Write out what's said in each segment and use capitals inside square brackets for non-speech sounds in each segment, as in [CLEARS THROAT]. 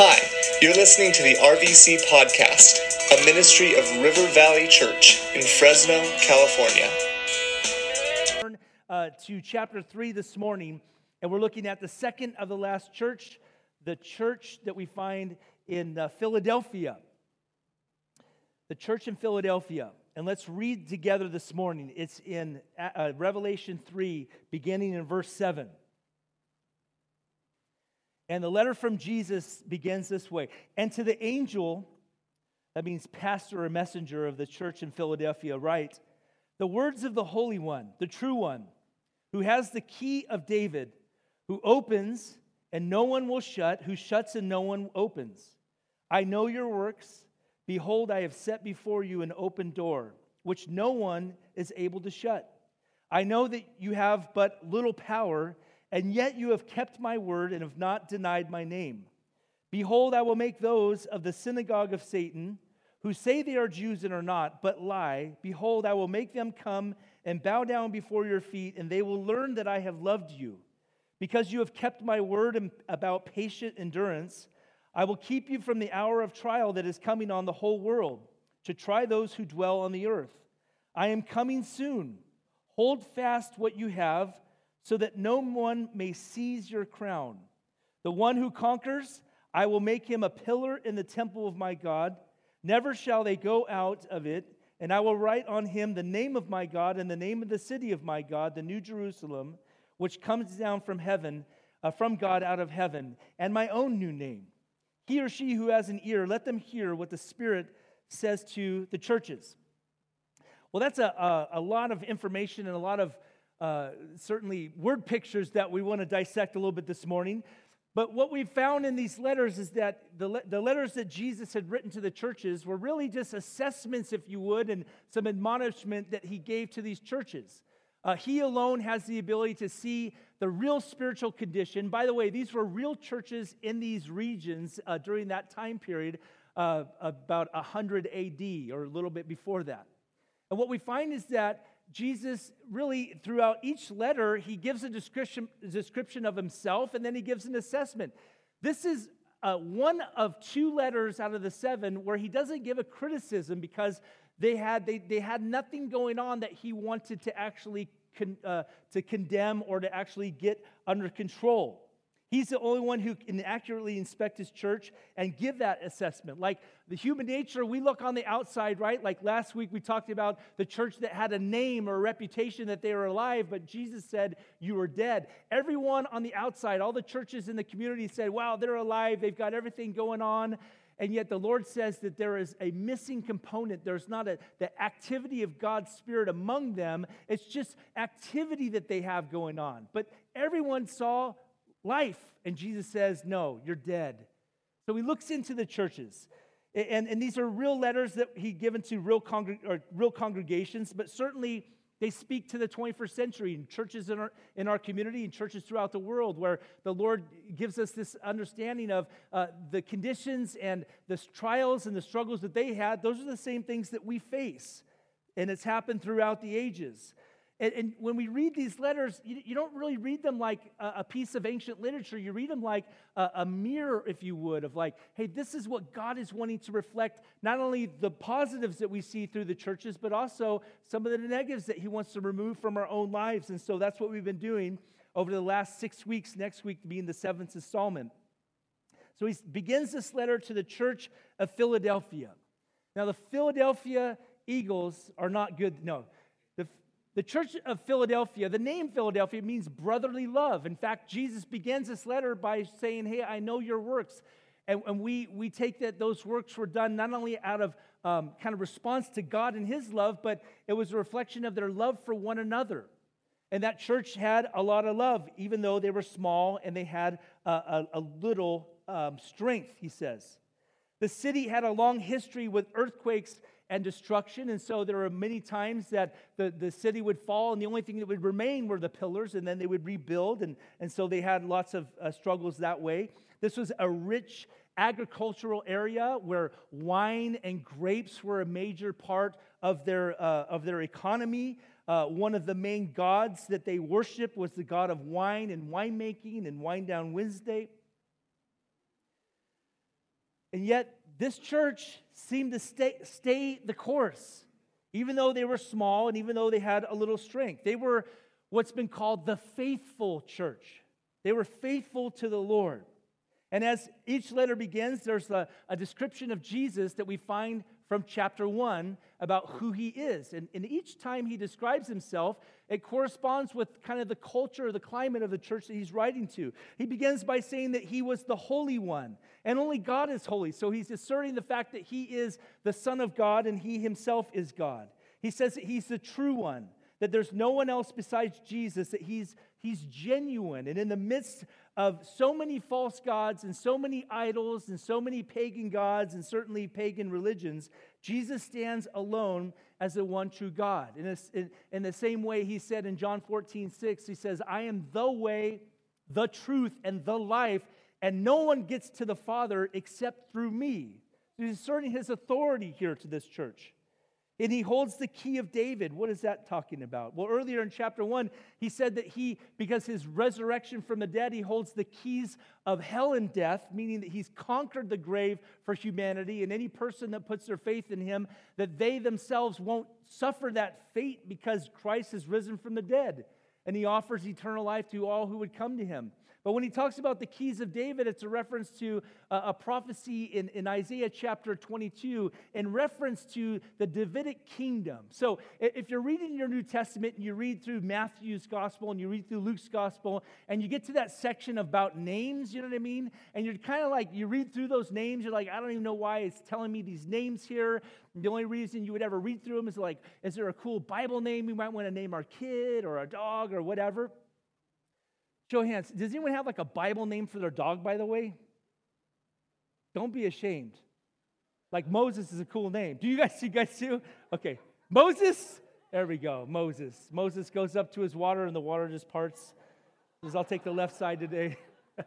Hi, you're listening to the RVC Podcast, a ministry of River Valley Church in Fresno, California. Uh, to chapter 3 this morning, and we're looking at the second of the last church, the church that we find in uh, Philadelphia. The church in Philadelphia. And let's read together this morning. It's in uh Revelation 3, beginning in verse 7. And the letter from Jesus begins this way And to the angel, that means pastor or messenger of the church in Philadelphia, write, The words of the Holy One, the true one, who has the key of David, who opens and no one will shut, who shuts and no one opens. I know your works. Behold, I have set before you an open door, which no one is able to shut. I know that you have but little power and yet you have kept my word and have not denied my name. Behold, I will make those of the synagogue of Satan who say they are Jews and are not, but lie. Behold, I will make them come and bow down before your feet, and they will learn that I have loved you. Because you have kept my word about patient endurance, I will keep you from the hour of trial that is coming on the whole world to try those who dwell on the earth. I am coming soon. Hold fast what you have so that no one may seize your crown. The one who conquers, I will make him a pillar in the temple of my God. Never shall they go out of it. And I will write on him the name of my God and the name of the city of my God, the New Jerusalem, which comes down from heaven, uh, from God out of heaven, and my own new name. He or she who has an ear, let them hear what the Spirit says to the churches. Well, that's a, a, a lot of information and a lot of uh, certainly word pictures that we want to dissect a little bit this morning. But what we found in these letters is that the, le- the letters that Jesus had written to the churches were really just assessments, if you would, and some admonishment that he gave to these churches. Uh, he alone has the ability to see the real spiritual condition. By the way, these were real churches in these regions uh, during that time period, uh, about 100 AD or a little bit before that. And what we find is that Jesus really, throughout each letter, he gives a description, description of himself and then he gives an assessment. This is uh, one of two letters out of the seven where he doesn't give a criticism because they had, they, they had nothing going on that he wanted to actually con, uh, to condemn or to actually get under control. He's the only one who can accurately inspect his church and give that assessment. Like the human nature, we look on the outside, right? Like last week, we talked about the church that had a name or a reputation that they were alive, but Jesus said, You were dead. Everyone on the outside, all the churches in the community said, Wow, they're alive. They've got everything going on. And yet the Lord says that there is a missing component. There's not a, the activity of God's Spirit among them. It's just activity that they have going on. But everyone saw life. And Jesus says, No, you're dead. So he looks into the churches. And, and these are real letters that he given to real, congreg- real congregations, but certainly they speak to the 21st century and churches in our, in our community and churches throughout the world where the Lord gives us this understanding of uh, the conditions and the trials and the struggles that they had. Those are the same things that we face. And it's happened throughout the ages. And, and, when we read these letters, you, you don't really read them like a, a, piece of ancient literature. You read them like a, a, mirror, if you would, of like, hey, this is what God is wanting to reflect not only the positives that we see through the churches, but also some of the negatives that He wants to remove from our own lives. And so that's what we've been doing over the last six weeks, next week being the seventh installment. So he begins this letter to the church of Philadelphia. Now, the Philadelphia Eagles are not good. No, the church of Philadelphia, the name Philadelphia means brotherly love. In fact, Jesus begins this letter by saying, Hey, I know your works. And, and we, we take that those works were done not only out of um, kind of response to God and his love, but it was a reflection of their love for one another. And that church had a lot of love, even though they were small and they had a, a, a little um, strength, he says. The city had a long history with earthquakes and destruction. And so there were many times that the, the city would fall, and the only thing that would remain were the pillars, and then they would rebuild. And, and so they had lots of uh, struggles that way. This was a rich agricultural area where wine and grapes were a major part of their, uh, of their economy. Uh, one of the main gods that they worship was the god of wine and winemaking and Wine Down Wednesday. And yet, this church seemed to stay, stay the course, even though they were small and even though they had a little strength. They were what's been called the faithful church. They were faithful to the Lord. And as each letter begins, there's a, a description of Jesus that we find from chapter one about who he is. And, and each time he describes himself, it corresponds with kind of the culture, the climate of the church that he's writing to. He begins by saying that he was the Holy One, and only God is holy. So he's asserting the fact that he is the Son of God and he himself is God. He says that he's the true one, that there's no one else besides Jesus, that he's, he's genuine. And in the midst of so many false gods and so many idols and so many pagan gods and certainly pagan religions, Jesus stands alone as the one true God. In, in, in, the same way, he said in John 14, 6, he says, I am the way, the truth, and the life, and no one gets to the Father except through me. He's asserting his authority here to this church. And he holds the key of David. What is that talking about? Well, earlier in chapter one, he said that he, because his resurrection from the dead, he holds the keys of hell and death, meaning that he's conquered the grave for humanity. And any person that puts their faith in him, that they themselves won't suffer that fate because Christ has risen from the dead. And he offers eternal life to all who would come to him. But when he talks about the keys of David, it's a reference to a, a prophecy in, in Isaiah chapter 22 in reference to the Davidic kingdom. So if you're reading your New Testament and you read through Matthew's gospel and you read through Luke's gospel and you get to that section about names, you know what I mean? And you're kind of like, you read through those names, you're like, I don't even know why it's telling me these names here. The only reason you would ever read through them is like, is there a cool Bible name we might want to name our kid or a dog or whatever? Show hands. Does anyone have like a Bible name for their dog, by the way? Don't be ashamed. Like Moses is a cool name. Do you guys, you guys too? Okay. Moses? There we go. Moses. Moses goes up to his water and the water just parts. Says, I'll take the left side today. [LAUGHS]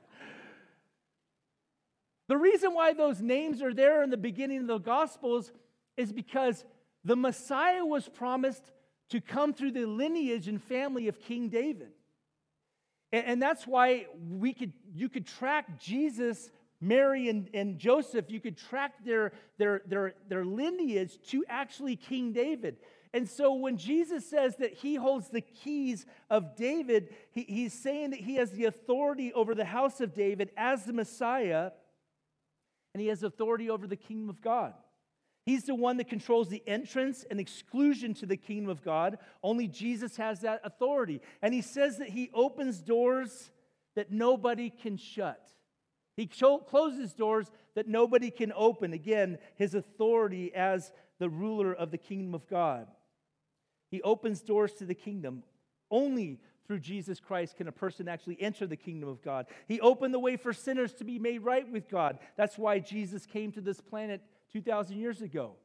the reason why those names are there in the beginning of the Gospels is because the Messiah was promised to come through the lineage and family of King David. And, and that's why we could, you could track Jesus, Mary, and, and Joseph, you could track their, their, their, their lineage to actually King David. And so when Jesus says that he holds the keys of David, he, he's saying that he has the authority over the house of David as the Messiah, and he has authority over the kingdom of God. He's the one that controls the entrance and exclusion to the kingdom of God. Only Jesus has that authority. And he says that he opens doors that nobody can shut. He closes doors that nobody can open. Again, his authority as the ruler of the kingdom of God. He opens doors to the kingdom. Only through Jesus Christ can a person actually enter the kingdom of God. He opened the way for sinners to be made right with God. That's why Jesus came to this planet 2,000 years ago.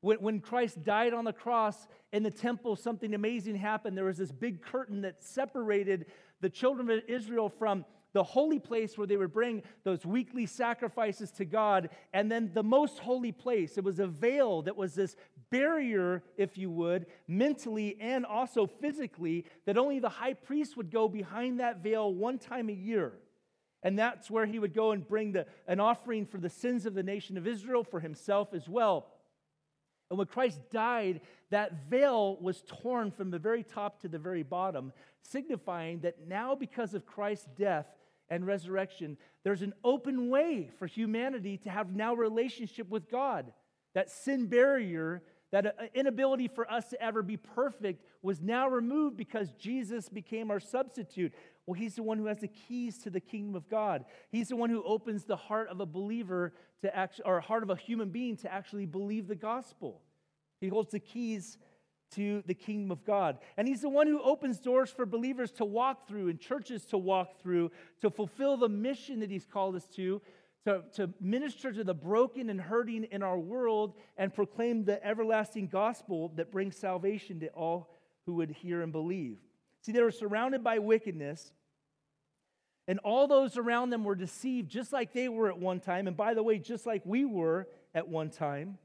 When, when Christ died on the cross in the temple, something amazing happened. There was this big curtain that separated the children of Israel from the holy place where they would bring those weekly sacrifices to God, and then the most holy place. It was a veil that was this barrier, if you would, mentally and also physically, that only the high priest would go behind that veil one time a year. And that's where he would go and bring the, an offering for the sins of the nation of Israel, for himself as well. And when Christ died, that veil was torn from the very top to the very bottom, signifying that now, because of Christ's death and resurrection, there's an open way for humanity to have now relationship with God. That sin barrier, that uh, inability for us to ever be perfect, was now removed because Jesus became our substitute. Well, he's the one who has the keys to the kingdom of God. He's the one who opens the heart of a believer to act, or heart of a human being to actually believe the gospel. He holds the keys to the kingdom of God. And he's the one who opens doors for believers to walk through and churches to walk through to fulfill the mission that he's called us to, to, to minister to the broken and hurting in our world and proclaim the everlasting gospel that brings salvation to all who would hear and believe. See, they were surrounded by wickedness, and all those around them were deceived just like they were at one time. And by the way, just like we were at one time.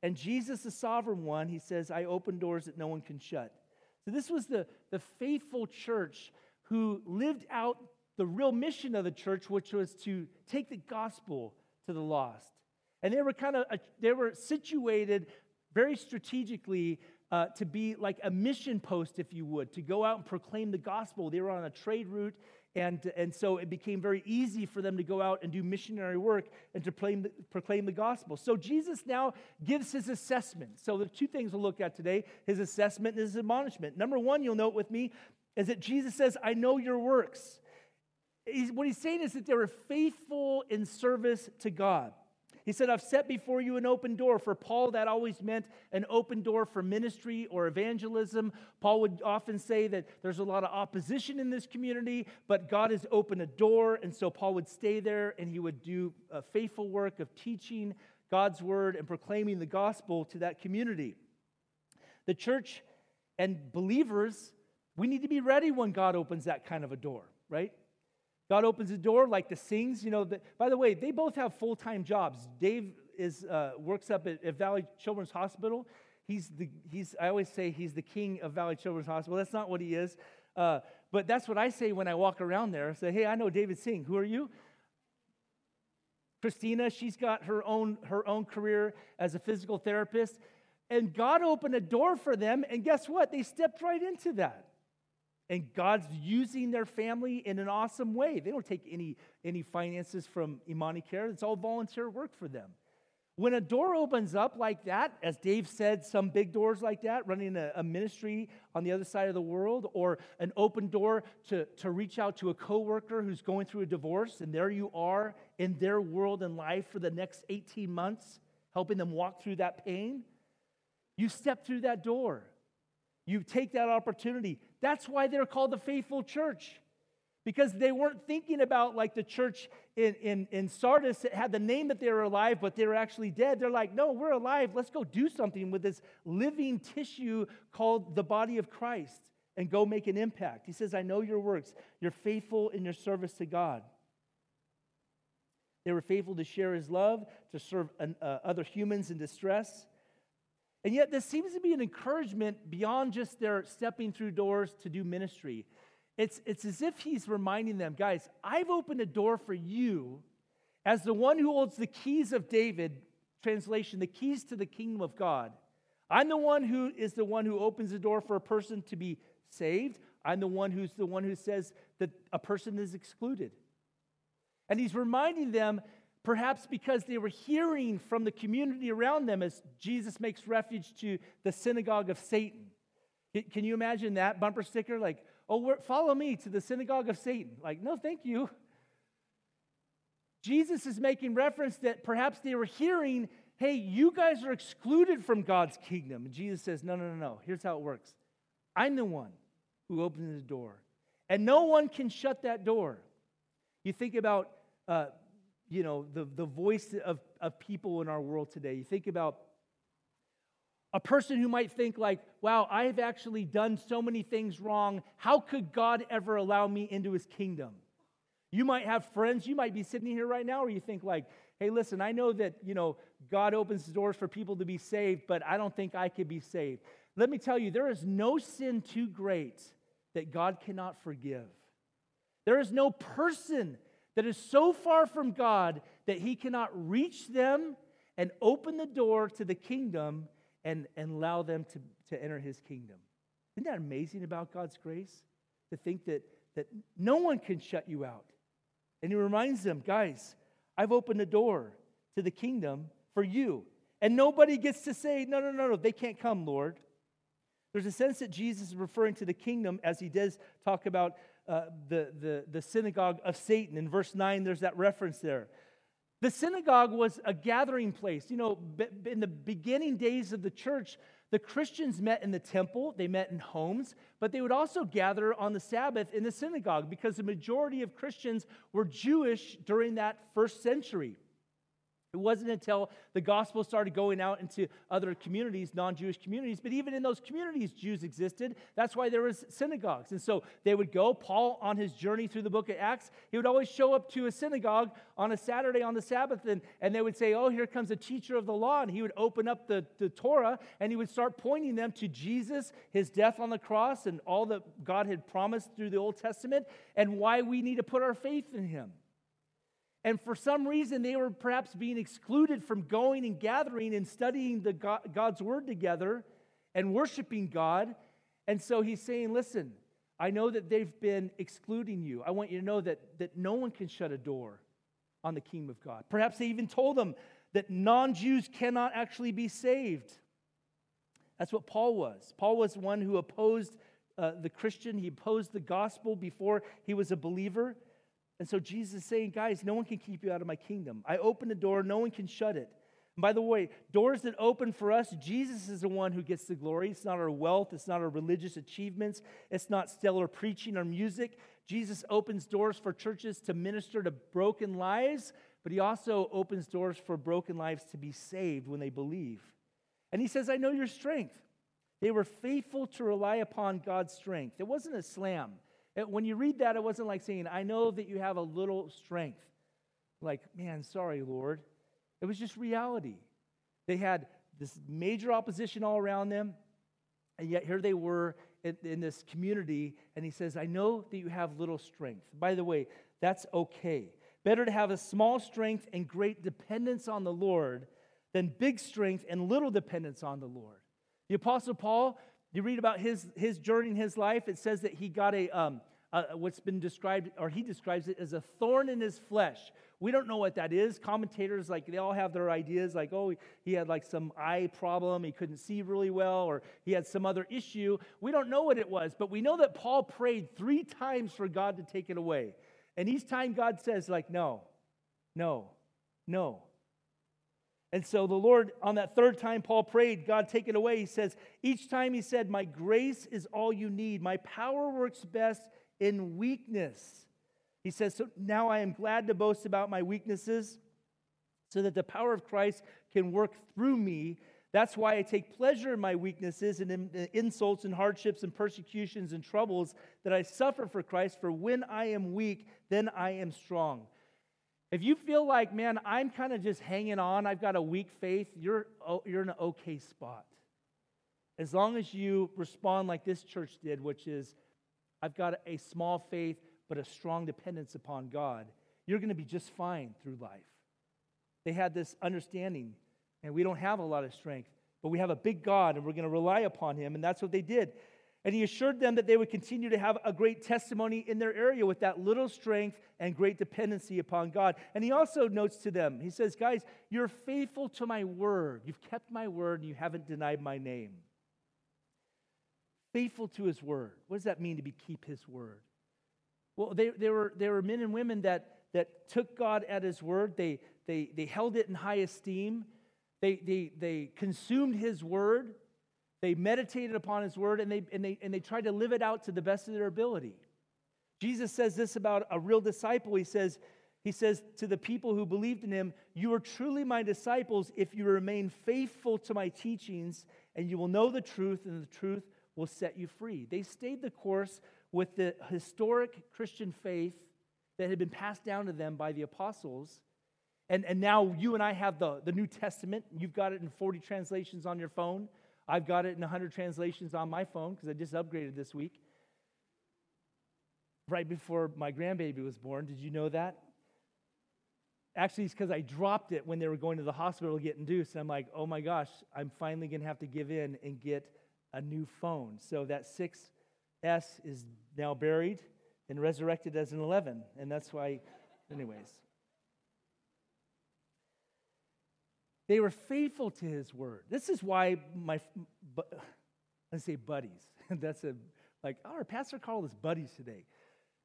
And Jesus, the sovereign one, he says, I open doors that no one can shut. So this was the, the faithful church who lived out the real mission of the church, which was to take the gospel to the lost. And they were kind of, uh, they were situated very strategically uh, to be like a mission post, if you would, to go out and proclaim the gospel. They were on a trade route, and, and so it became very easy for them to go out and do missionary work and to proclaim the, proclaim the gospel. So Jesus now gives his assessment. So the two things we'll look at today his assessment and his admonishment. Number one, you'll note with me, is that Jesus says, I know your works. He's, what he's saying is that they were faithful in service to God. He said, I've set before you an open door. For Paul, that always meant an open door for ministry or evangelism. Paul would often say that there's a lot of opposition in this community, but God has opened a door. And so Paul would stay there and he would do a faithful work of teaching God's word and proclaiming the gospel to that community. The church and believers, we need to be ready when God opens that kind of a door, right? God opens the door like the Sings. You know, the, by the way, they both have full time jobs. Dave is, uh, works up at, at, Valley Children's Hospital. He's the, he's, I always say he's the king of Valley Children's Hospital. That's not what he is. Uh, but that's what I say when I walk around there. I say, hey, I know David Sing. Who are you? Christina, she's got her own, her own career as a physical therapist. And God opened a door for them. And guess what? They stepped right into that. And God's using their family in an awesome way. They don't take any, any finances from Imani Care, it's all volunteer work for them. When a door opens up like that, as Dave said, some big doors like that, running a, a, ministry on the other side of the world, or an open door to, to reach out to a coworker who's going through a divorce, and there you are in their world and life for the next 18 months, helping them walk through that pain. You step through that door. You take that opportunity. That's why they're called the faithful church. Because they weren't thinking about like the church in, in, in Sardis that had the name that they were alive, but they were actually dead. They're like, no, we're alive. Let's go do something with this living tissue called the body of Christ and go make an impact. He says, I know your works. You're faithful in your service to God. They were faithful to share his love, to serve an, uh, other humans in distress. And yet, this seems to be an encouragement beyond just their stepping through doors to do ministry. It's, it's as if he's reminding them, guys, I've opened a door for you as the one who holds the keys of David, translation, the keys to the kingdom of God. I'm the one who is the one who opens the door for a person to be saved. I'm the one who's the one who says that a person is excluded. And he's reminding them Perhaps because they were hearing from the community around them as Jesus makes refuge to the synagogue of Satan. Can you imagine that bumper sticker? Like, oh, follow me to the synagogue of Satan. Like, no, thank you. Jesus is making reference that perhaps they were hearing, hey, you guys are excluded from God's kingdom. And Jesus says, no, no, no, no. Here's how it works I'm the one who opens the door, and no one can shut that door. You think about uh, you know, the, the voice of, of people in our world today. You think about a person who might think like, wow, I have actually done so many things wrong. How could God ever allow me into his kingdom? You might have friends, you might be sitting here right now, where you think like, hey, listen, I know that, you know, God opens doors for people to be saved, but I don't think I could be saved. Let me tell you, there is no sin too great that God cannot forgive. There is no person that is so far from God that he cannot reach them and open the door to the kingdom and, and allow them to, to enter his kingdom. Isn't that amazing about God's grace? To think that, that no one can shut you out. And he reminds them, guys, I've opened the door to the kingdom for you. And nobody gets to say, no, no, no, no, they can't come, Lord. There's a sense that Jesus is referring to the kingdom as he does talk about uh, the, the, the synagogue of Satan. In verse 9, there's that reference there. The synagogue was a gathering place. You know, in the beginning days of the church, the Christians met in the temple, they met in homes, but they would also gather on the Sabbath in the synagogue because the majority of Christians were Jewish during that first century. It wasn't until the gospel started going out into other communities, non-Jewish communities, but even in those communities, Jews existed. That's why there was synagogues. And so they would go, Paul on his journey through the book of Acts, he would always show up to a synagogue on a Saturday on the Sabbath, and, and they would say, Oh, here comes a teacher of the law. And he would open up the, the Torah and he would start pointing them to Jesus, his death on the cross, and all that God had promised through the Old Testament, and why we need to put our faith in him. And for some reason, they were perhaps being excluded from going and gathering and studying the God, God's word together and worshiping God. And so he's saying, Listen, I know that they've been excluding you. I want you to know that, that no one can shut a door on the kingdom of God. Perhaps they even told them that non Jews cannot actually be saved. That's what Paul was. Paul was one who opposed uh, the Christian, he opposed the gospel before he was a believer. And so Jesus is saying, guys, no one can keep you out of my kingdom. I open the door, no one can shut it. And by the way, doors that open for us, Jesus is the one who gets the glory. It's not our wealth, it's not our religious achievements, it's not stellar preaching or music. Jesus opens doors for churches to minister to broken lives, but he also opens doors for broken lives to be saved when they believe. And he says, I know your strength. They were faithful to rely upon God's strength. It wasn't a slam. When you read that, it wasn't like saying, I know that you have a little strength. Like, man, sorry, Lord. It was just reality. They had this major opposition all around them, and yet here they were in, in, this community, and he says, I know that you have little strength. By the way, that's okay. Better to have a small strength and great dependence on the Lord than big strength and little dependence on the Lord. The Apostle Paul you read about his, his journey in his life, it says that he got a, um, what's been described, or he describes it as a thorn in his flesh. We don't know what that is. Commentators, like, they all have their ideas, like, oh, he had like some eye problem, he couldn't see really well, or he had some other issue. We don't know what it was, but we know that Paul prayed three times for God to take it away. And each time God says, like, no, no, no. And so the Lord, on that third time Paul prayed, God, take it away. He says, each time he said, My grace is all you need. My power works best in weakness. He says, So now I am glad to boast about my weaknesses so that the power of Christ can work through me. That's why I take pleasure in my weaknesses and in insults and hardships and persecutions and troubles that I suffer for Christ. For when I am weak, then I am strong. If you feel like, man, I'm kind of just hanging on, I've got a weak faith, you're, oh, you're in an okay spot. As long as you respond like this church did, which is, I've got a small faith, but a strong dependence upon God, you're going to be just fine through life. They had this understanding, and we don't have a lot of strength, but we have a big God, and we're going to rely upon Him, and that's what they did. And he assured them that they would continue to have a great testimony in their area with that little strength and great dependency upon God. And he also notes to them, he says, Guys, you're faithful to my word. You've kept my word and you haven't denied my name. Faithful to his word. What does that mean to be keep his word? Well, they, they, were, they were men and women that, that took God at his word, they, they, they held it in high esteem, they, they, they consumed his word. They meditated upon his word and they, and, they, and they tried to live it out to the best of their ability. Jesus says this about a real disciple. He says, he says to the people who believed in him, You are truly my disciples if you remain faithful to my teachings, and you will know the truth, and the truth will set you free. They stayed the course with the historic Christian faith that had been passed down to them by the apostles. And, and now you and I have the, the New Testament. You've got it in 40 translations on your phone. I've got it in 100 translations on my phone because I just upgraded this week. Right before my grandbaby was born. Did you know that? Actually, it's because I dropped it when they were going to the hospital to get induced. And I'm like, oh my gosh, I'm finally going to have to give in and get a new phone. So that 6S is now buried and resurrected as an 11. And that's why, anyways. They were faithful to his word. This is why my, I say buddies. [LAUGHS] That's a, like, oh, our pastor called us buddies today.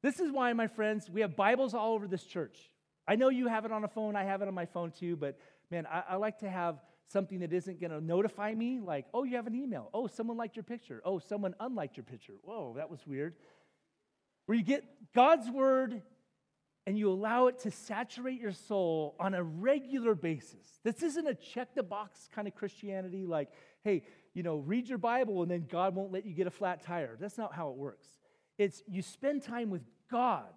This is why, my friends, we have Bibles all over this church. I know you have it on a phone, I have it on my phone too, but man, I, I like to have something that isn't going to notify me, like, oh, you have an email. Oh, someone liked your picture. Oh, someone unliked your picture. Whoa, that was weird. Where you get God's word and you allow it to saturate your soul on a regular basis. This isn't a check the box kind of Christianity, like, hey, you know, read your Bible and then God won't let you get a flat tire. That's not how it works. It's you spend time with God,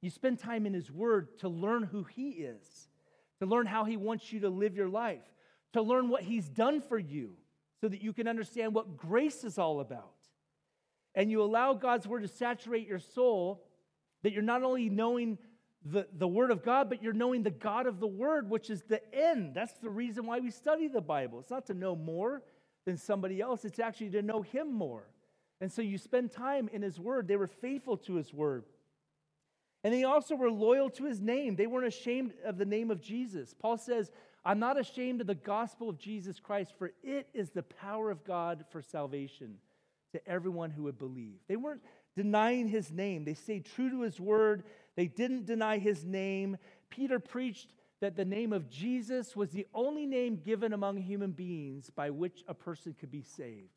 you spend time in His Word to learn who He is, to learn how He wants you to live your life, to learn what He's done for you so that you can understand what grace is all about. And you allow God's Word to saturate your soul that you're not only knowing the, the Word of God, but you're knowing the God of the Word, which is the end. That's the reason why we study the Bible. It's not to know more than somebody else, it's actually to know Him more. And so you spend time in His Word. They were faithful to His Word. And they also were loyal to His name. They weren't ashamed of the name of Jesus. Paul says, I'm not ashamed of the gospel of Jesus Christ, for it is the power of God for salvation to everyone who would believe. They weren't denying his name. They stayed true to his word. They didn't deny his name. Peter preached that the name of Jesus was the only name given among human beings by which a person could be saved.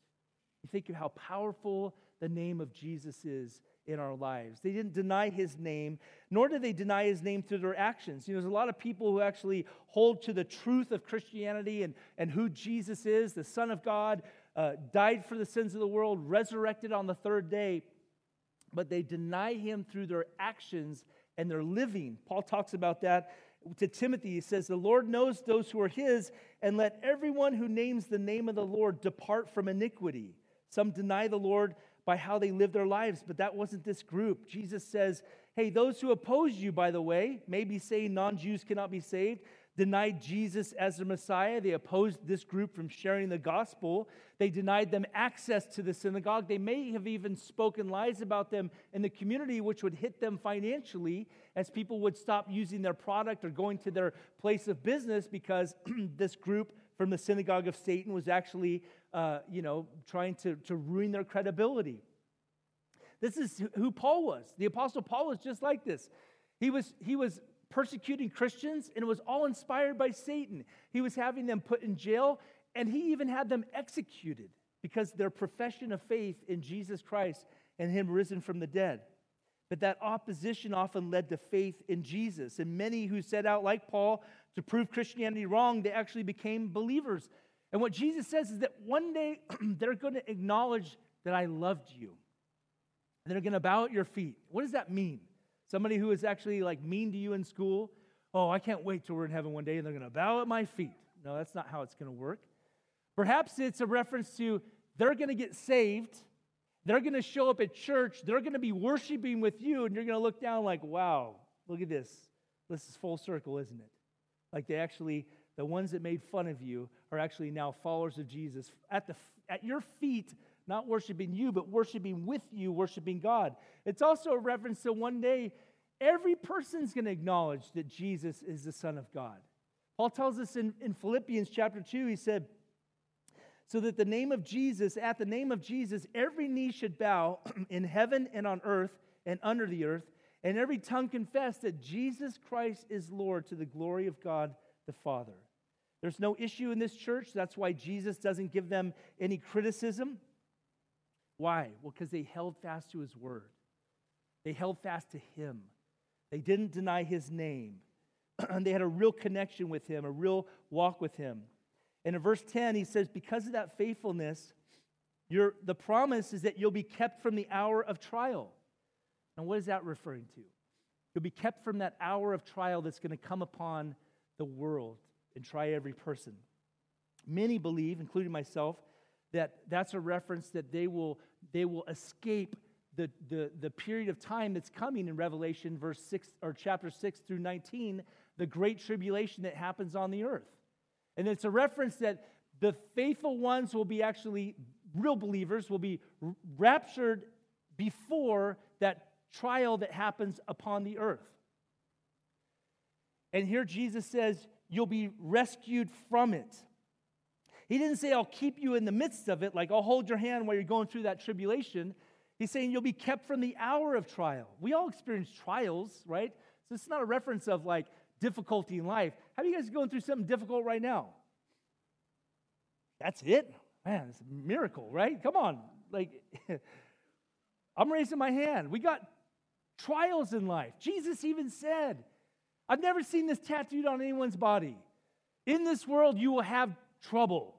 You think of how powerful the name of Jesus is in our lives. They didn't deny his name, nor did they deny his name through their actions. You know, there's a lot of people who actually hold to the truth of Christianity and, and who Jesus is, the Son of God, uh, died for the sins of the world, resurrected on the third day, but they deny him through their actions and their living. Paul talks about that to Timothy. He says, The Lord knows those who are his, and let everyone who names the name of the Lord depart from iniquity. Some deny the Lord by how they live their lives, but that wasn't this group. Jesus says, Hey, those who oppose you, by the way, maybe saying non Jews cannot be saved, denied Jesus as the Messiah. They opposed this group from sharing the gospel. They denied them access to the synagogue. They may have even spoken lies about them in the community, which would hit them financially as people would stop using their product or going to their place of business because [CLEARS THROAT] this group from the synagogue of Satan was actually uh, you know, trying to, to ruin their credibility. This is who Paul was. The Apostle Paul was just like this. He was, he was persecuting Christians, and it was all inspired by Satan. He was having them put in jail, and he even had them executed because their profession of faith in Jesus Christ and Him risen from the dead. But that opposition often led to faith in Jesus. And many who set out, like Paul, to prove Christianity wrong, they actually became believers and what Jesus says is that one day [CLEARS THROAT] they're going to acknowledge that I loved you. And they're going to bow at your feet. What does that mean? Somebody who is actually like mean to you in school, oh, I can't wait till we're in heaven one day and they're going to bow at my feet. No, that's not how it's going to work. Perhaps it's a reference to they're going to get saved. They're going to show up at church. They're going to be worshiping with you, and you're going to look down like, wow, look at this. This is full circle, isn't it? Like they actually the ones that made fun of you are actually now followers of Jesus at, the, at your feet, not worshiping you, but worshiping with you, worshiping God. It's also a reference to one day every person's going to acknowledge that Jesus is the Son of God. Paul tells us in, in Philippians chapter 2, he said, so that the name of Jesus, at the name of Jesus, every knee should bow [CLEARS THROAT] in heaven and on earth and under the earth, and every tongue confess that Jesus Christ is Lord to the glory of God the Father. There's no issue in this church. That's why Jesus doesn't give them any criticism. Why? Well, because they held fast to his word, they held fast to him. They didn't deny his name. And [CLEARS THROAT] they had a real connection with him, a real walk with him. And in verse 10, he says, Because of that faithfulness, the promise is that you'll be kept from the hour of trial. And what is that referring to? You'll be kept from that hour of trial that's going to come upon the world and try every person. Many believe, including myself, that that's a reference that they will, they will escape the, the, the period of time that's coming in Revelation verse 6 or chapter 6 through 19, the great tribulation that happens on the earth. And it's a reference that the faithful ones will be actually real believers will be raptured before that trial that happens upon the earth. And here Jesus says, you'll be rescued from it. He didn't say, I'll keep you in the midst of it, like I'll hold your hand while you're going through that tribulation. He's saying you'll be kept from the hour of trial. We all experience trials, right? So it's not a reference of like difficulty in life. How are you guys going through something difficult right now? That's it? Man, it's a miracle, right? Come on. Like, [LAUGHS] I'm raising my hand. We got trials in life. Jesus even said, I've never seen this tattooed on anyone's body. In this world, you will have trouble.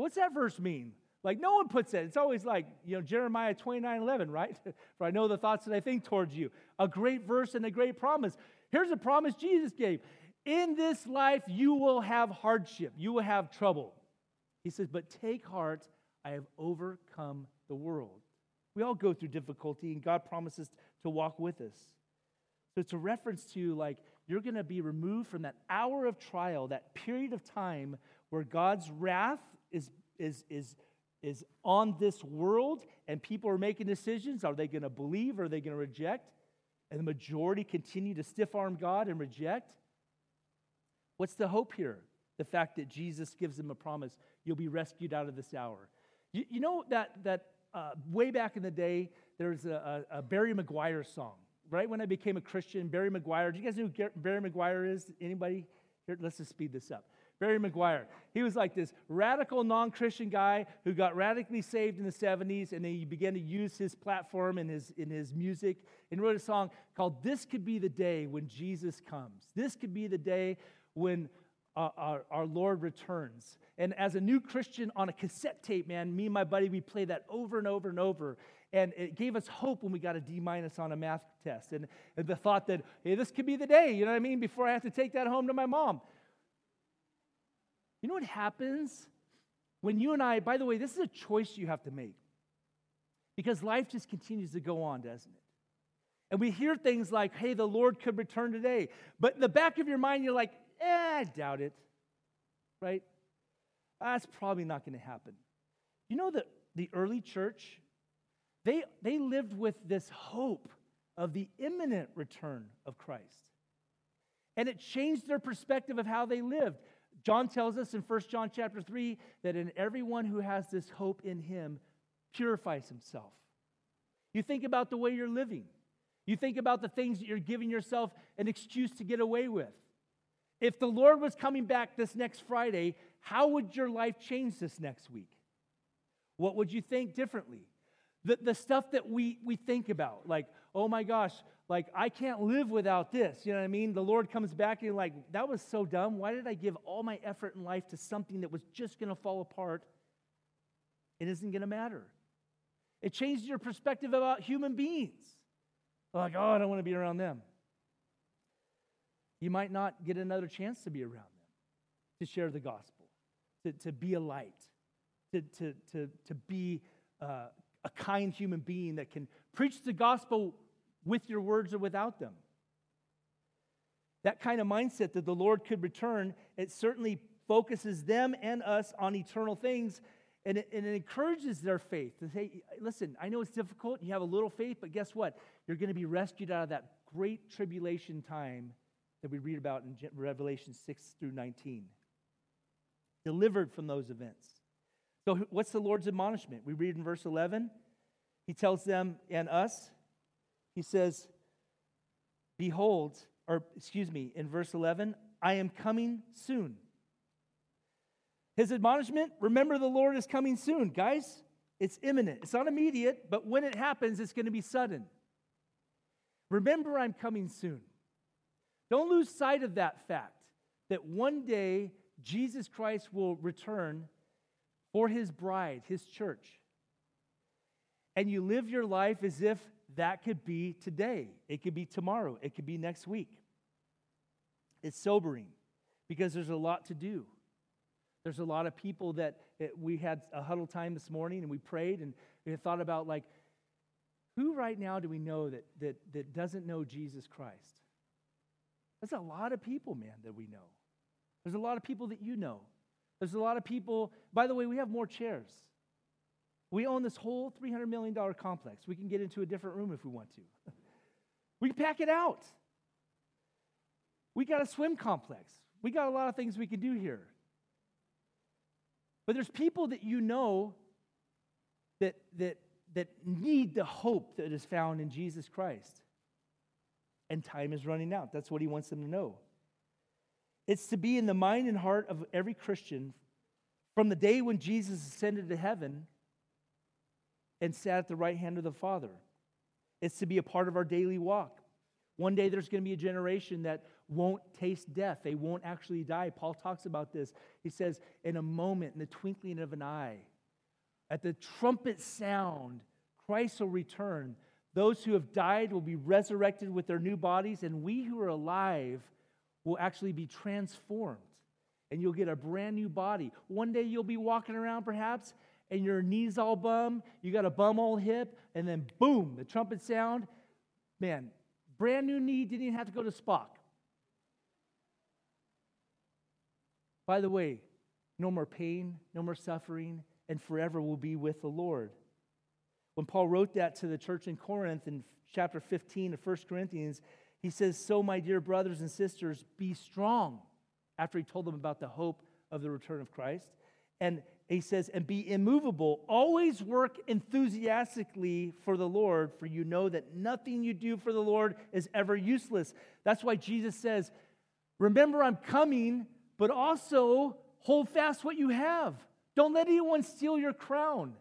What's that verse mean? Like, no one puts that. It's always like, you know, Jeremiah 29 11, right? [LAUGHS] For I know the thoughts that I think towards you. A great verse and a great promise. Here's a promise Jesus gave In this life, you will have hardship, you will have trouble. He says, But take heart, I have overcome the world. We all go through difficulty, and God promises to walk with us. So it's a reference to like you're going to be removed from that hour of trial, that period of time where God's wrath is, is, is, is on this world and people are making decisions. Are they going to believe or are they going to reject? And the majority continue to stiff arm God and reject. What's the hope here? The fact that Jesus gives them a promise you'll be rescued out of this hour. You, you know that, that uh, way back in the day, there was a, a, a Barry McGuire song right when I became a Christian, Barry McGuire. Do you guys know who Barry McGuire is? Anybody? Here, let's just speed this up. Barry McGuire. He was like this radical non Christian guy who got radically saved in the 70s, and then he began to use his platform in his, in his music and wrote a song called This Could Be the Day When Jesus Comes. This could be the day when uh, our, our Lord returns. And as a new Christian on a cassette tape, man, me and my buddy, we play that over and over and over. And it gave us hope when we got a D minus on a math test. And, and the thought that, hey, this could be the day, you know what I mean, before I have to take that home to my mom. You know what happens when you and I, by the way, this is a choice you have to make. Because life just continues to go on, doesn't it? And we hear things like, hey, the Lord could return today. But in the back of your mind, you're like, eh, I doubt it. Right? That's probably not going to happen. You know that the early church they, they lived with this hope of the imminent return of Christ. And it changed their perspective of how they lived. John tells us in 1 John chapter 3 that in everyone who has this hope in him purifies himself. You think about the way you're living. You think about the things that you're giving yourself an excuse to get away with. If the Lord was coming back this next Friday, how would your life change this next week? What would you think differently? The, the stuff that we, we think about, like, oh my gosh, like, I can't live without this. You know what I mean? The Lord comes back and you're like, that was so dumb. Why did I give all my effort in life to something that was just going to fall apart? It isn't going to matter. It changes your perspective about human beings. Like, oh, I don't want to be around them. You might not get another chance to be around them, to share the gospel, to, to be a light, to, to, to, to be uh, a kind human being that can preach the gospel with your words or without them. That kind of mindset that the Lord could return, it certainly focuses them and us on eternal things and it, and it, encourages their faith to say, listen, I know it's difficult. You have a little faith, but guess what? You're going to be rescued out of that great tribulation time that we read about in Revelation 6 through 19. Delivered from those events. So, what's the Lord's admonishment? We read in verse 11. He tells them and us, he says, Behold, or excuse me, in verse 11, I am coming soon. His admonishment remember, the Lord is coming soon. Guys, it's imminent. It's not immediate, but when it happens, it's going to be sudden. Remember, I'm coming soon. Don't lose sight of that fact that one day Jesus Christ will return for his bride, his church. And you live your life as if that could be today, it could be tomorrow, it could be next week. It's sobering because there's a lot to do. There's a lot of people that it, we had a huddle time this morning and we prayed and we thought about like, who right now do we know that, that, that doesn't know Jesus Christ? There's a lot of people, man, that we know. There's a lot of people that you know. There's a lot of people, by the way, we have more chairs. We own this whole $300 million complex. We can get into a different room if we want to. [LAUGHS] we pack it out. We got a swim complex. We got a lot of things we can do here. But there's people that you know that, that, that need the hope that is found in Jesus Christ. And time is running out. That's what he wants them to know. It's to be in the mind and heart of every Christian from the day when Jesus ascended to heaven and sat at the right hand of the Father. It's to be a part of our daily walk. One day there's going to be a generation that won't taste death. They won't actually die. Paul talks about this. He says, in a moment, in the twinkling of an eye, at the trumpet sound, Christ will return. Those who have died will be resurrected with their new bodies, and we who are alive will actually be transformed. And you'll get a brand new body. One day you'll be walking around, perhaps, and your knees all bum, you got a bum old hip, and then boom, the trumpet sound. Man, brand new knee, didn't even have to go to Spock. By the way, no more pain, no more suffering, and forever will be with the Lord. When Paul wrote that to the church in Corinth in chapter 15 of 1 Corinthians, he says, So, my dear brothers and sisters, be strong. After he told them about the hope of the return of Christ. And he says, And be immovable. Always work enthusiastically for the Lord, for you know that nothing you do for the Lord is ever useless. That's why Jesus says, Remember, I'm coming but also hold fast what you have. Don't let anyone steal your crown.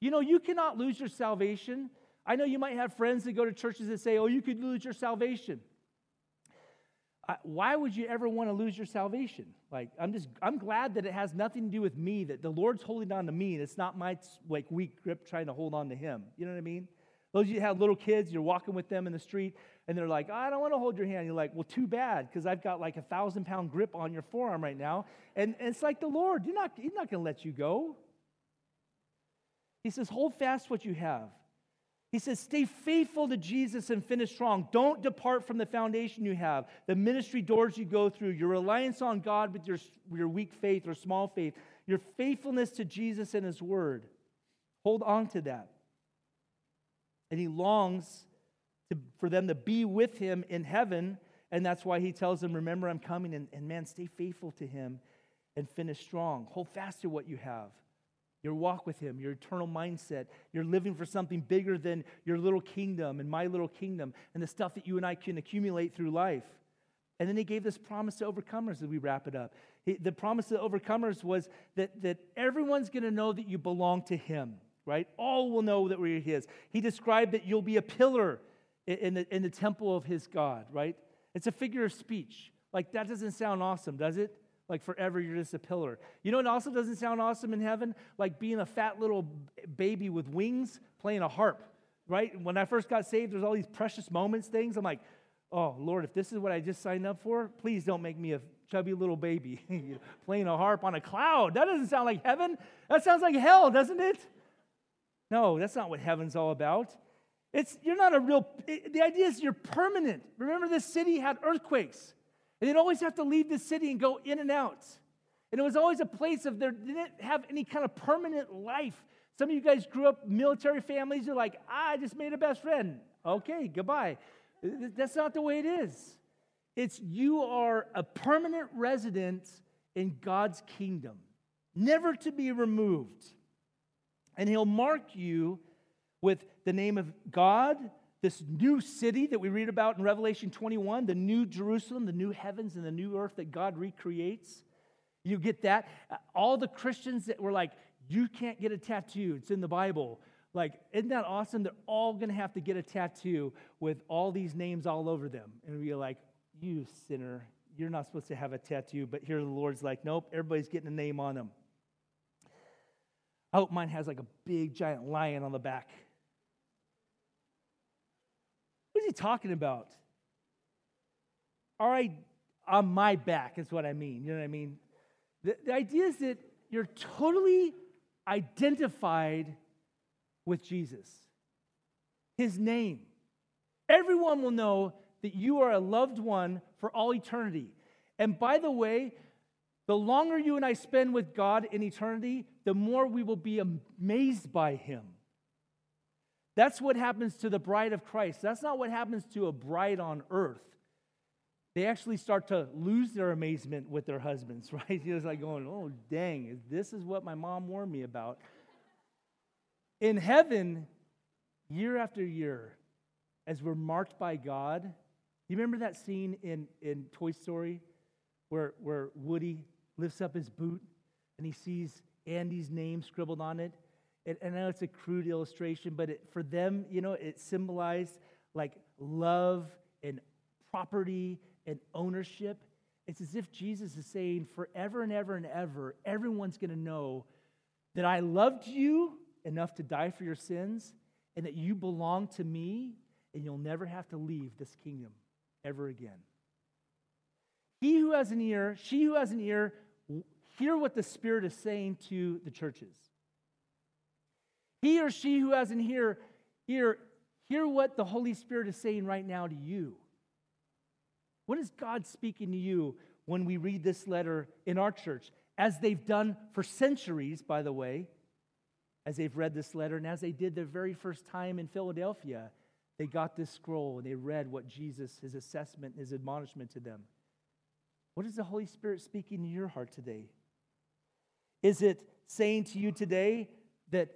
You know, you cannot lose your salvation. I know you might have friends that go to churches that say, oh, you could lose your salvation. Why would you ever want to lose your salvation? Like, I'm just, I'm glad that it has nothing to do with me, that the Lord's holding on to me, and it's not my like weak grip trying to hold on to Him. You know what I mean? Those of you have little kids, you're walking with them in the street, and they're like, I don't want to hold your hand. You're like, well, too bad, because I've got like a thousand pound grip on your forearm right now. And, and it's like the Lord, you're not, He's not going to let you go. He says, hold fast what you have. He says, stay faithful to Jesus and finish strong. Don't depart from the foundation you have, the ministry doors you go through, your reliance on God with your, your weak faith or small faith, your faithfulness to Jesus and His Word. Hold on to that. And he longs to, for them to be with him in heaven. And that's why he tells them, Remember, I'm coming. And, and man, stay faithful to him and finish strong. Hold fast to what you have your walk with him, your eternal mindset. You're living for something bigger than your little kingdom and my little kingdom and the stuff that you and I can accumulate through life. And then he gave this promise to overcomers as we wrap it up. He, the promise to overcomers was that, that everyone's going to know that you belong to him right? All will know that we're his. He described that you'll be a pillar in the, in the temple of his God, right? It's a figure of speech. Like, that doesn't sound awesome, does it? Like, forever you're just a pillar. You know what also doesn't sound awesome in heaven? Like being a fat little baby with wings playing a harp, right? When I first got saved, there's all these precious moments things. I'm like, oh, Lord, if this is what I just signed up for, please don't make me a chubby little baby [LAUGHS] playing a harp on a cloud. That doesn't sound like heaven. That sounds like hell, doesn't it? No, that's not what heaven's all about. It's you're not a real it, the idea is you're permanent. Remember this city had earthquakes. And they'd always have to leave the city and go in and out. And it was always a place of there didn't have any kind of permanent life. Some of you guys grew up military families, you're like, ah, I just made a best friend. Okay, goodbye. That's not the way it is. It's you are a permanent resident in God's kingdom, never to be removed. And he'll mark you with the name of God, this new city that we read about in Revelation 21, the new Jerusalem, the new heavens and the new earth that God recreates. You get that? Uh, all the Christians that were like, you can't get a tattoo, it's in the Bible. Like, isn't that awesome? They're all going to have to get a tattoo with all these names all over them. And we're like, you sinner, you're not supposed to have a tattoo. But here the Lord's like, nope, everybody's getting a name on them. I hope mine has like a big giant lion on the back. What is he talking about? All right, on my back is what I mean. You know what I mean? The, the idea is that you're totally identified with Jesus, his name. Everyone will know that you are a loved one for all eternity. And by the way, the longer you and I spend with God in eternity, the more we will be amazed by Him. That's what happens to the bride of Christ. That's not what happens to a bride on earth. They actually start to lose their amazement with their husbands, [LAUGHS] right? It's like going, oh, dang, this is what my mom warned me about. In heaven, year after year, as we're marked by God, you remember that scene in, in Toy Story where, where Woody lifts up his boot and he sees Andy's name scribbled on it. And I know it's a crude illustration, but it, for them, you know, it symbolized like love and property and ownership. It's as if Jesus is saying, forever and ever and ever, everyone's going to know that I loved you enough to die for your sins and that you belong to me and you'll never have to leave this kingdom ever again. He who has an ear, she who has an ear, hear what the Spirit is saying to the churches. He or she who has an ear, ear Hear what the Holy Spirit is saying right now to you. What is God speaking to you when we read this letter in our church? As they've done for centuries, by the way, as they've read this letter, and as they did their very first time in Philadelphia, they got this scroll and they read what Jesus, his assessment, his admonishment to them. What is the Holy Spirit speaking in your heart today? Is it saying to you today that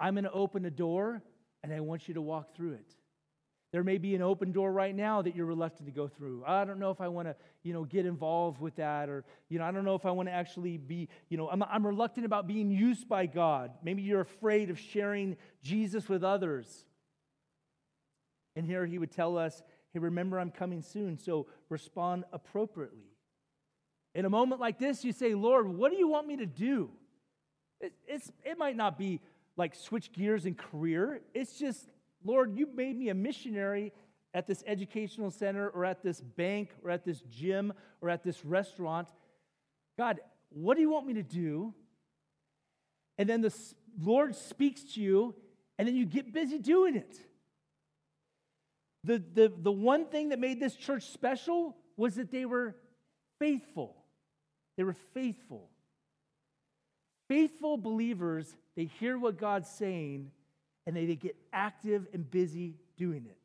I'm going to open a door and I want you to walk through it? There may be an open door right now that you're reluctant to go through. I don't know if I want to, you know, get involved with that, or you know, I don't know if I want to actually be, you know, I'm, I'm reluctant about being used by God. Maybe you're afraid of sharing Jesus with others. And here he would tell us, "Hey, remember, I'm coming soon." So respond appropriately. In a moment like this, you say, "Lord, what do you want me to do?" It, it's, it might not be like switch gears in career. It's just Lord, you made me a missionary at this educational center or at this bank or at this gym or at this restaurant. God, what do you want me to do? And then the Lord speaks to you, and then you get busy doing it. The, the, the one thing that made this church special was that they were faithful. They were faithful. Faithful believers, they hear what God's saying and they get active and busy doing it.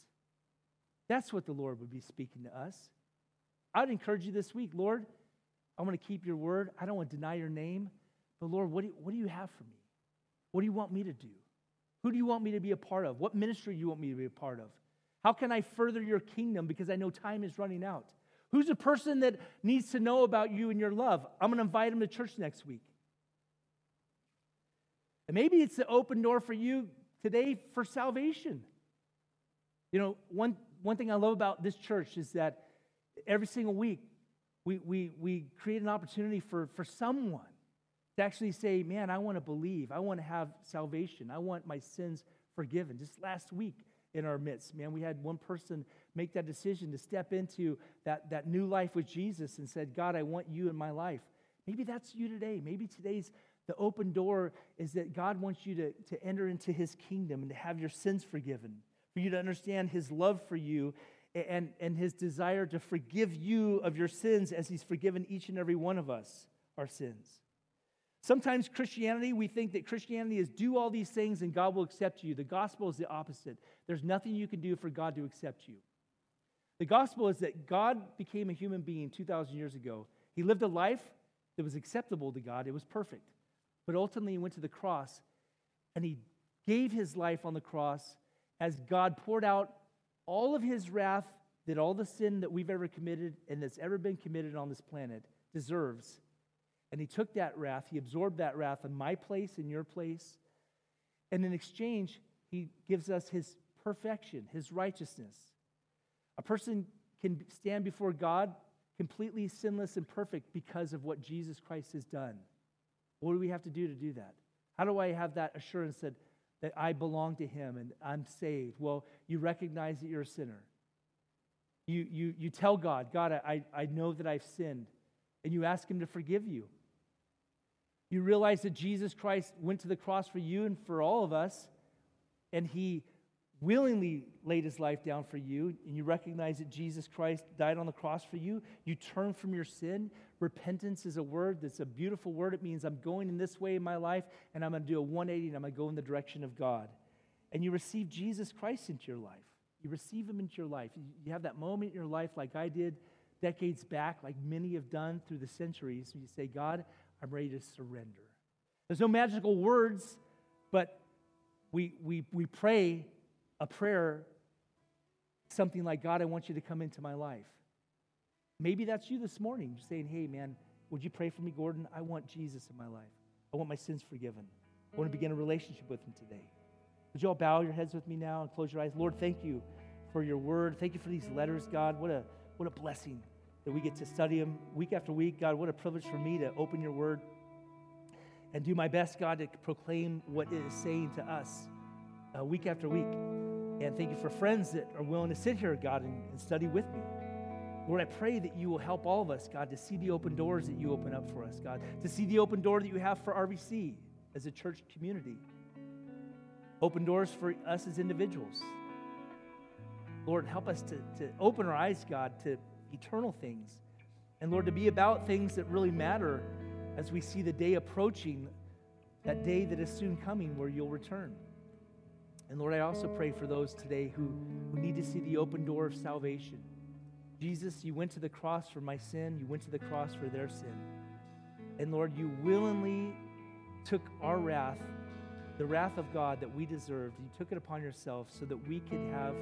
That's what the Lord would be speaking to us. I'd encourage you this week, Lord, I want to keep your word. I don't want to deny your name. But Lord, what do, you, what do you have for me? What do you want me to do? Who do you want me to be a part of? What ministry do you want me to be a part of? How can I further your kingdom because I know time is running out? Who's a person that needs to know about you and your love? I'm going to invite them to church next week. And maybe it's the open door for you today for salvation. You know, one, one thing I love about this church is that every single week we, we, we create an opportunity for, for someone to actually say, Man, I want to believe. I want to have salvation. I want my sins forgiven. Just last week in our midst, man, we had one person make that decision to step into that, that new life with Jesus and said, God, I want you in my life. Maybe that's you today. Maybe today's the open door is that God wants you to, to enter into his kingdom and to have your sins forgiven, for you to understand his love for you and, and his desire to forgive you of your sins as he's forgiven each and every one of us our sins. Sometimes Christianity, we think that Christianity is do all these things and God will accept you. The gospel is the opposite. There's nothing you can do for God to accept you. The gospel is that God became a human being 2,000 years ago. He lived a life that was acceptable to God, it was perfect. But ultimately, he went to the cross and he gave his life on the cross as God poured out all of his wrath that all the sin that we've ever committed and that's ever been committed on this planet deserves. And he took that wrath, he absorbed that wrath in my place, in your place. And in exchange, he gives us his perfection, his righteousness. A person can stand before God completely sinless and perfect because of what Jesus Christ has done. What do we have to do to do that? How do I have that assurance that, that I belong to Him and I'm saved? Well, you recognize that you're a sinner. You, you, you tell God, God, I, I know that I've sinned, and you ask Him to forgive you. You realize that Jesus Christ went to the cross for you and for all of us, and He willingly laid his life down for you, and you recognize that Jesus Christ died on the cross for you, you turn from your sin. Repentance is a word that's a beautiful word. It means I'm going in this way in my life, and I'm going to do a 180, and I'm going to go in the direction of God. And you receive Jesus Christ into your life. You receive him into your life. You have that moment in your life, like I did decades back, like many have done through the centuries. You say, God, I'm ready to surrender. There's no magical words, but we, we, we pray a prayer, something like, God, I want you to come into my life. Maybe that's you this morning, You're saying, hey, man, would you pray for me, Gordon? I want Jesus in my life. I want my sins forgiven. I want to begin a relationship with him today. Would you all bow your heads with me now and close your eyes? Lord, thank you for your word. Thank you for these letters, God. What a, what a blessing that we get to study them week after week. God, what a privilege for me to open your word and do my best, God, to proclaim what it is saying to us uh, week after week. And thank you for friends that are willing to sit here, God, and, and study with me. Lord, I pray that you will help all of us, God, to see the open doors that you open up for us, God, to see the open door that you have for RVC as a church community. Open doors for us as individuals. Lord, help us to, to open our eyes, God, to eternal things. And Lord, to be about things that really matter as we see the day approaching, that day that is soon coming where you'll return. And Lord, I also pray for those today who, who need to see the open door of salvation. Jesus, you went to the cross for my sin, you went to the cross for their sin. And Lord, you willingly took our wrath, the wrath of God that we deserved. You took it upon yourself so that we could have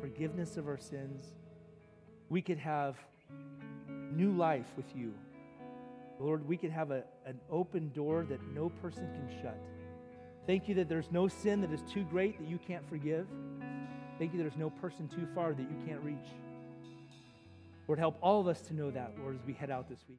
forgiveness of our sins. We could have new life with you. Lord, we could have a, an open door that no person can shut. Thank you that there's no sin that is too great that you can't forgive. Thank you there's no person too far that you can't reach. Lord, help all of us to know that, Lord, as we head out this week.